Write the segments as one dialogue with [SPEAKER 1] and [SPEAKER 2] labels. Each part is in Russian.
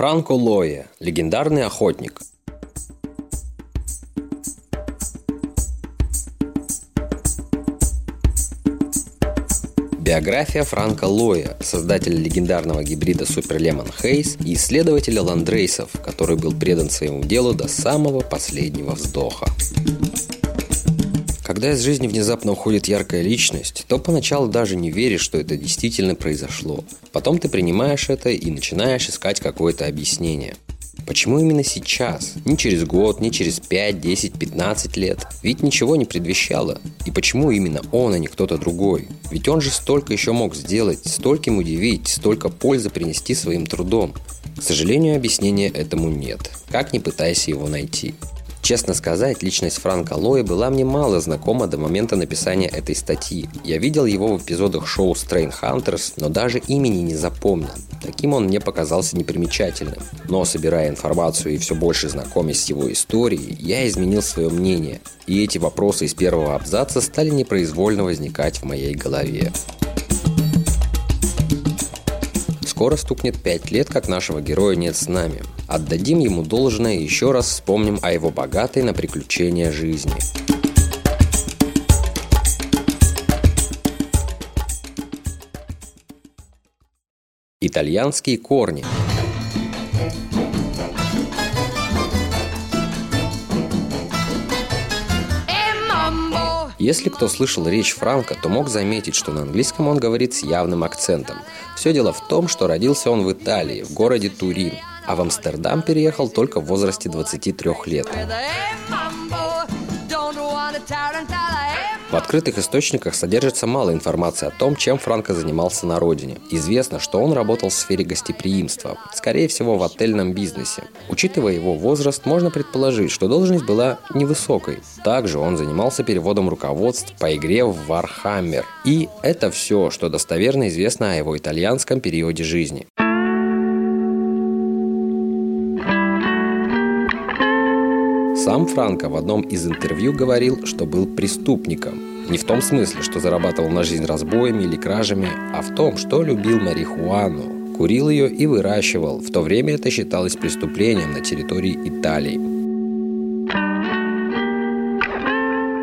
[SPEAKER 1] Франко Лоя – легендарный охотник. Биография Франка Лоя, создателя легендарного гибрида Супер Лемон Хейс и исследователя ландрейсов, который был предан своему делу до самого последнего вздоха. Когда из жизни внезапно уходит яркая личность, то поначалу даже не веришь, что это действительно произошло. Потом ты принимаешь это и начинаешь искать какое-то объяснение. Почему именно сейчас? Не через год, не через 5, 10, 15 лет. Ведь ничего не предвещало. И почему именно он, а не кто-то другой? Ведь он же столько еще мог сделать, стольким удивить, столько пользы принести своим трудом. К сожалению, объяснения этому нет. Как ни пытайся его найти. Честно сказать, личность Франка Лоя была мне мало знакома до момента написания этой статьи. Я видел его в эпизодах шоу Strain Hunters, но даже имени не запомнил. Таким он мне показался непримечательным. Но собирая информацию и все больше знакомясь с его историей, я изменил свое мнение. И эти вопросы из первого абзаца стали непроизвольно возникать в моей голове. Скоро стукнет пять лет, как нашего героя нет с нами. Отдадим ему должное и еще раз вспомним о его богатой на приключения жизни. Итальянские корни – Если кто слышал речь Франка, то мог заметить, что на английском он говорит с явным акцентом. Все дело в том, что родился он в Италии, в городе Турин, а в Амстердам переехал только в возрасте 23 лет. В открытых источниках содержится мало информации о том, чем Франко занимался на родине. Известно, что он работал в сфере гостеприимства, скорее всего в отельном бизнесе. Учитывая его возраст, можно предположить, что должность была невысокой. Также он занимался переводом руководств по игре в Warhammer. И это все, что достоверно известно о его итальянском периоде жизни. Сам Франко в одном из интервью говорил, что был преступником. Не в том смысле, что зарабатывал на жизнь разбоями или кражами, а в том, что любил марихуану, курил ее и выращивал. В то время это считалось преступлением на территории Италии.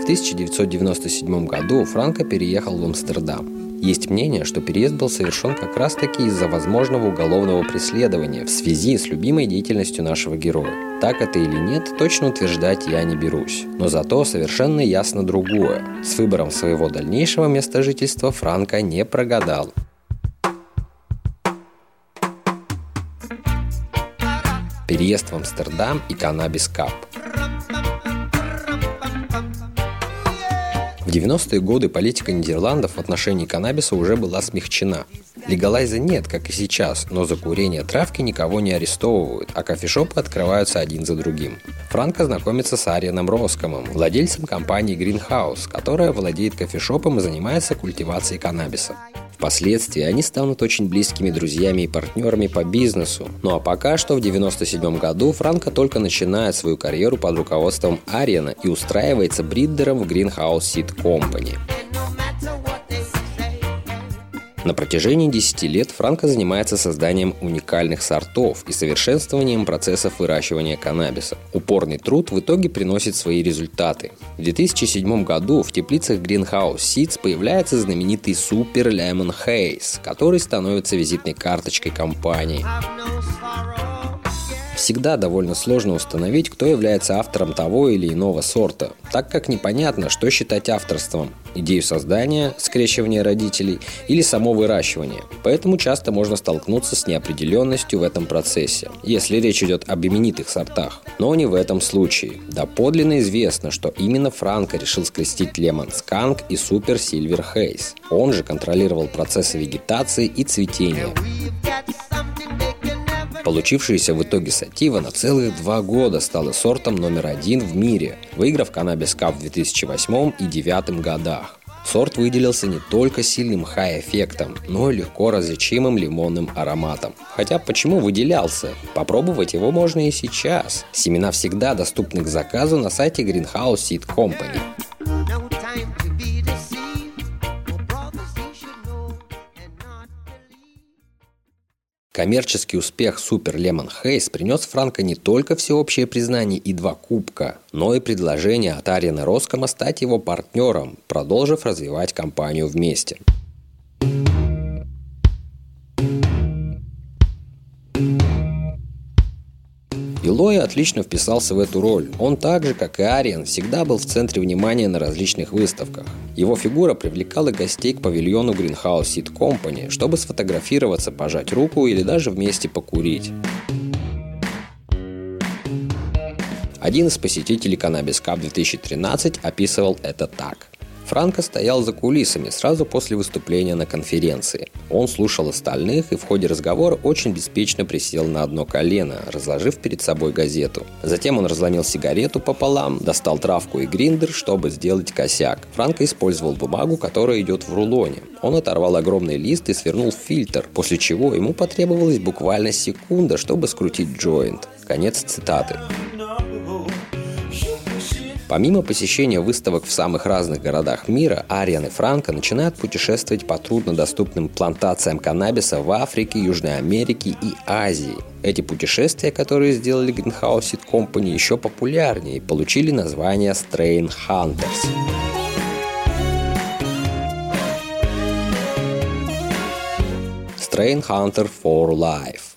[SPEAKER 1] В 1997 году Франко переехал в Амстердам. Есть мнение, что переезд был совершен как раз-таки из-за возможного уголовного преследования в связи с любимой деятельностью нашего героя. Так это или нет, точно утверждать я не берусь. Но зато совершенно ясно другое. С выбором своего дальнейшего места жительства Франко не прогадал. Переезд в Амстердам и каннабис кап – 90-е годы политика Нидерландов в отношении каннабиса уже была смягчена. Легалайза нет, как и сейчас, но за курение травки никого не арестовывают, а кофешопы открываются один за другим. Франко знакомится с Арианом Роскомом, владельцем компании Greenhouse, которая владеет кофешопом и занимается культивацией каннабиса. Впоследствии они станут очень близкими друзьями и партнерами по бизнесу. Ну а пока что в 1997 году Франко только начинает свою карьеру под руководством Ариана и устраивается бридером в Greenhouse Seed Company. На протяжении 10 лет Франко занимается созданием уникальных сортов и совершенствованием процессов выращивания каннабиса. Упорный труд в итоге приносит свои результаты. В 2007 году в теплицах Greenhouse Seeds появляется знаменитый Super Lemon Haze, который становится визитной карточкой компании. Всегда довольно сложно установить, кто является автором того или иного сорта, так как непонятно, что считать авторством – идею создания, скрещивания родителей или само выращивание. Поэтому часто можно столкнуться с неопределенностью в этом процессе, если речь идет об именитых сортах. Но не в этом случае. Доподлинно известно, что именно Франко решил скрестить Лемон Сканк и Супер Сильвер Хейс. Он же контролировал процессы вегетации и цветения. Получившаяся в итоге сатива на целых два года стала сортом номер один в мире, выиграв Cannabis Cup в 2008 и 2009 годах. Сорт выделился не только сильным хай-эффектом, но и легко различимым лимонным ароматом. Хотя почему выделялся? Попробовать его можно и сейчас. Семена всегда доступны к заказу на сайте Greenhouse Seed Company. Коммерческий успех Супер Лемон Хейс принес Франко не только всеобщее признание и два кубка, но и предложение от Ариана Роскома стать его партнером, продолжив развивать компанию вместе. Илой отлично вписался в эту роль. Он так же, как и Ариен, всегда был в центре внимания на различных выставках. Его фигура привлекала гостей к павильону Greenhouse Seed Company, чтобы сфотографироваться, пожать руку или даже вместе покурить. Один из посетителей Cannabis Cup 2013 описывал это так. Франко стоял за кулисами сразу после выступления на конференции. Он слушал остальных и в ходе разговора очень беспечно присел на одно колено, разложив перед собой газету. Затем он разломил сигарету пополам, достал травку и гриндер, чтобы сделать косяк. Франко использовал бумагу, которая идет в рулоне. Он оторвал огромный лист и свернул фильтр, после чего ему потребовалась буквально секунда, чтобы скрутить джойнт. Конец цитаты. Помимо посещения выставок в самых разных городах мира, Ариан и Франко начинают путешествовать по труднодоступным плантациям каннабиса в Африке, Южной Америке и Азии. Эти путешествия, которые сделали Greenhouse Seed Company еще популярнее, получили название Strain Hunters. Strain Hunter for Life.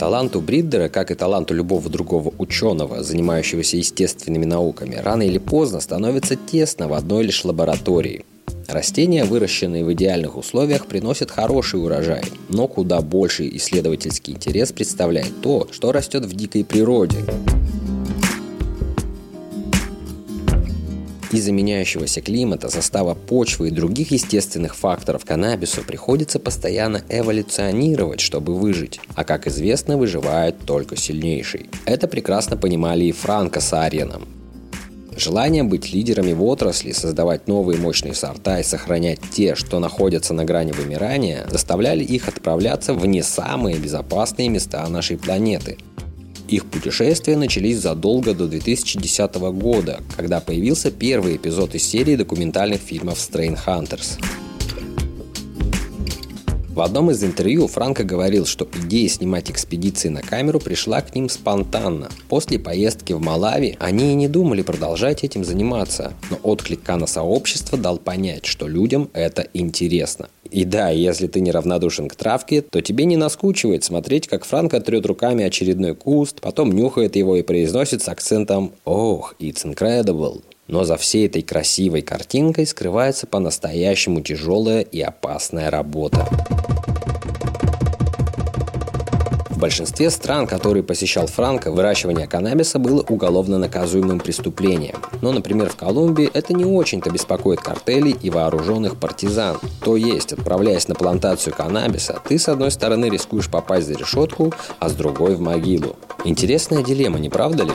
[SPEAKER 1] Таланту Бриддера, как и таланту любого другого ученого, занимающегося естественными науками, рано или поздно становится тесно в одной лишь лаборатории. Растения, выращенные в идеальных условиях, приносят хороший урожай, но куда больший исследовательский интерес представляет то, что растет в дикой природе. Из-за меняющегося климата, состава почвы и других естественных факторов каннабису приходится постоянно эволюционировать, чтобы выжить. А как известно, выживает только сильнейший. Это прекрасно понимали и Франко с Ариеном. Желание быть лидерами в отрасли, создавать новые мощные сорта и сохранять те, что находятся на грани вымирания, заставляли их отправляться в не самые безопасные места нашей планеты – их путешествия начались задолго до 2010 года, когда появился первый эпизод из серии документальных фильмов Strain Hunters. В одном из интервью Франко говорил, что идея снимать экспедиции на камеру пришла к ним спонтанно. После поездки в Малави они и не думали продолжать этим заниматься, но отклик Кана сообщества дал понять, что людям это интересно. И да, если ты неравнодушен к травке, то тебе не наскучивает смотреть, как Франко трет руками очередной куст, потом нюхает его и произносит с акцентом «Ох, it's incredible». Но за всей этой красивой картинкой скрывается по-настоящему тяжелая и опасная работа большинстве стран, которые посещал Франко, выращивание каннабиса было уголовно наказуемым преступлением. Но, например, в Колумбии это не очень-то беспокоит картелей и вооруженных партизан. То есть, отправляясь на плантацию каннабиса, ты с одной стороны рискуешь попасть за решетку, а с другой в могилу. Интересная дилемма, не правда ли?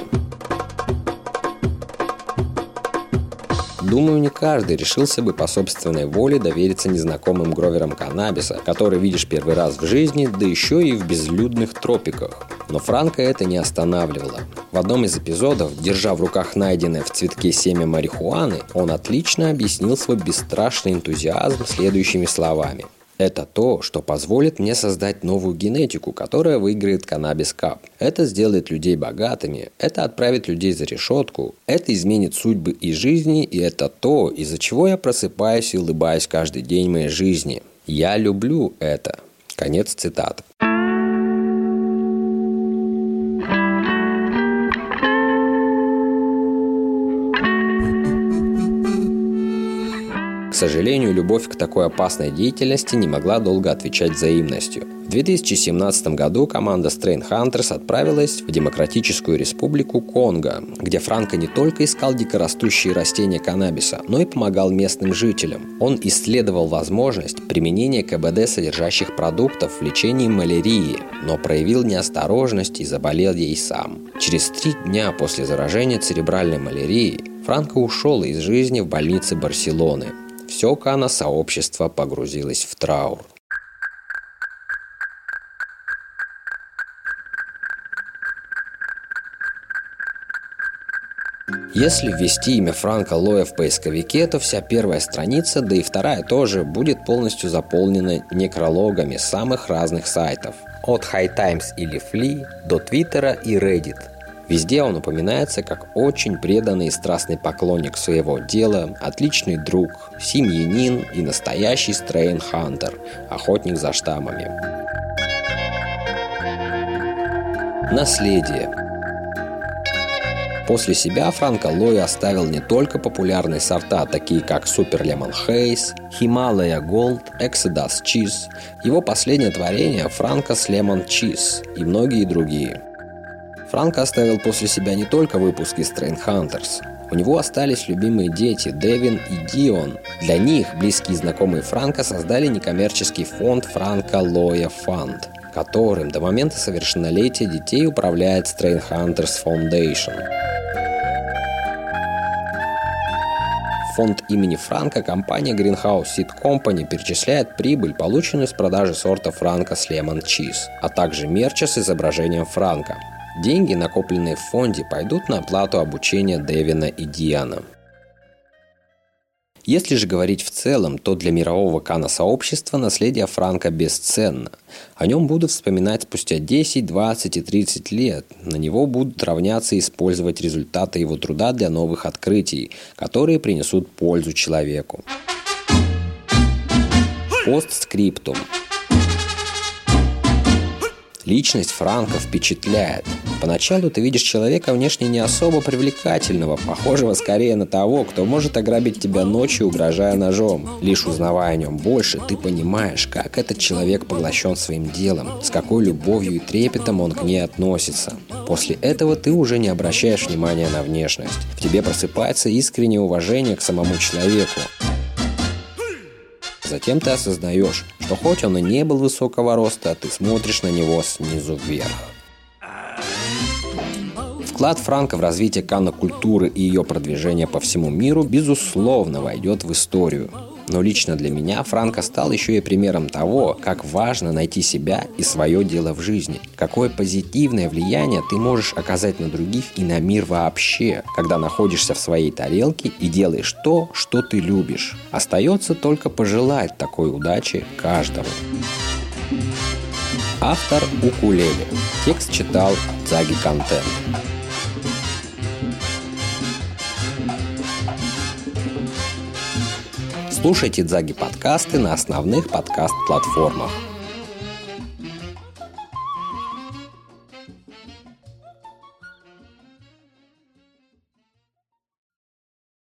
[SPEAKER 1] Думаю, не каждый решился бы по собственной воле довериться незнакомым гроверам каннабиса, который видишь первый раз в жизни, да еще и в безлюдных тропиках. Но Франка это не останавливало. В одном из эпизодов, держа в руках найденное в цветке семя марихуаны, он отлично объяснил свой бесстрашный энтузиазм следующими словами. Это то, что позволит мне создать новую генетику, которая выиграет каннабис кап. Это сделает людей богатыми, это отправит людей за решетку, это изменит судьбы и жизни, и это то, из-за чего я просыпаюсь и улыбаюсь каждый день моей жизни. Я люблю это. Конец цитаты. Сожалению, любовь к такой опасной деятельности не могла долго отвечать взаимностью. В 2017 году команда Strain Hunters отправилась в Демократическую Республику Конго, где Франко не только искал дикорастущие растения каннабиса, но и помогал местным жителям. Он исследовал возможность применения КБД содержащих продуктов в лечении малярии, но проявил неосторожность и заболел ей сам. Через три дня после заражения церебральной малярией Франко ушел из жизни в больнице Барселоны – все Кана-сообщество погрузилось в траур. Если ввести имя Франка Лоя в поисковике, то вся первая страница, да и вторая тоже, будет полностью заполнена некрологами самых разных сайтов. От High Times или Flea до Твиттера и Reddit – Везде он упоминается как очень преданный и страстный поклонник своего дела, отличный друг, семьянин и настоящий стрейн-хантер, охотник за штаммами. Наследие. После себя Франко Лой оставил не только популярные сорта, такие как Супер Лемон Хейс, Himalaya Gold, Exodus Cheese, его последнее творение Франкос Лемон Чиз и многие другие – Франко оставил после себя не только выпуски Strain Hunters. У него остались любимые дети Девин и Дион. Для них близкие знакомые Франко создали некоммерческий фонд Франко Лоя Фанд, которым до момента совершеннолетия детей управляет Strain Hunters Foundation. фонд имени Франка компания Greenhouse Seed Company перечисляет прибыль, полученную с продажи сорта Франка с Lemon Cheese, а также мерча с изображением Франка. Деньги, накопленные в фонде, пойдут на оплату обучения Дэвина и Диана. Если же говорить в целом, то для мирового кано-сообщества наследие Франка бесценно. О нем будут вспоминать спустя 10, 20 и 30 лет. На него будут равняться и использовать результаты его труда для новых открытий, которые принесут пользу человеку. Постскриптум. Личность Франка впечатляет. Поначалу ты видишь человека внешне не особо привлекательного, похожего скорее на того, кто может ограбить тебя ночью, угрожая ножом. Лишь узнавая о нем больше, ты понимаешь, как этот человек поглощен своим делом, с какой любовью и трепетом он к ней относится. После этого ты уже не обращаешь внимания на внешность. В тебе просыпается искреннее уважение к самому человеку. Затем ты осознаешь, что хоть он и не был высокого роста, ты смотришь на него снизу вверх. Вклад Франка в развитие каннокультуры и ее продвижение по всему миру, безусловно, войдет в историю. Но лично для меня Франко стал еще и примером того, как важно найти себя и свое дело в жизни. Какое позитивное влияние ты можешь оказать на других и на мир вообще, когда находишься в своей тарелке и делаешь то, что ты любишь. Остается только пожелать такой удачи каждому. Автор Укулеле. Текст читал Заги Контент. Слушайте Дзаги подкасты на основных подкаст-платформах.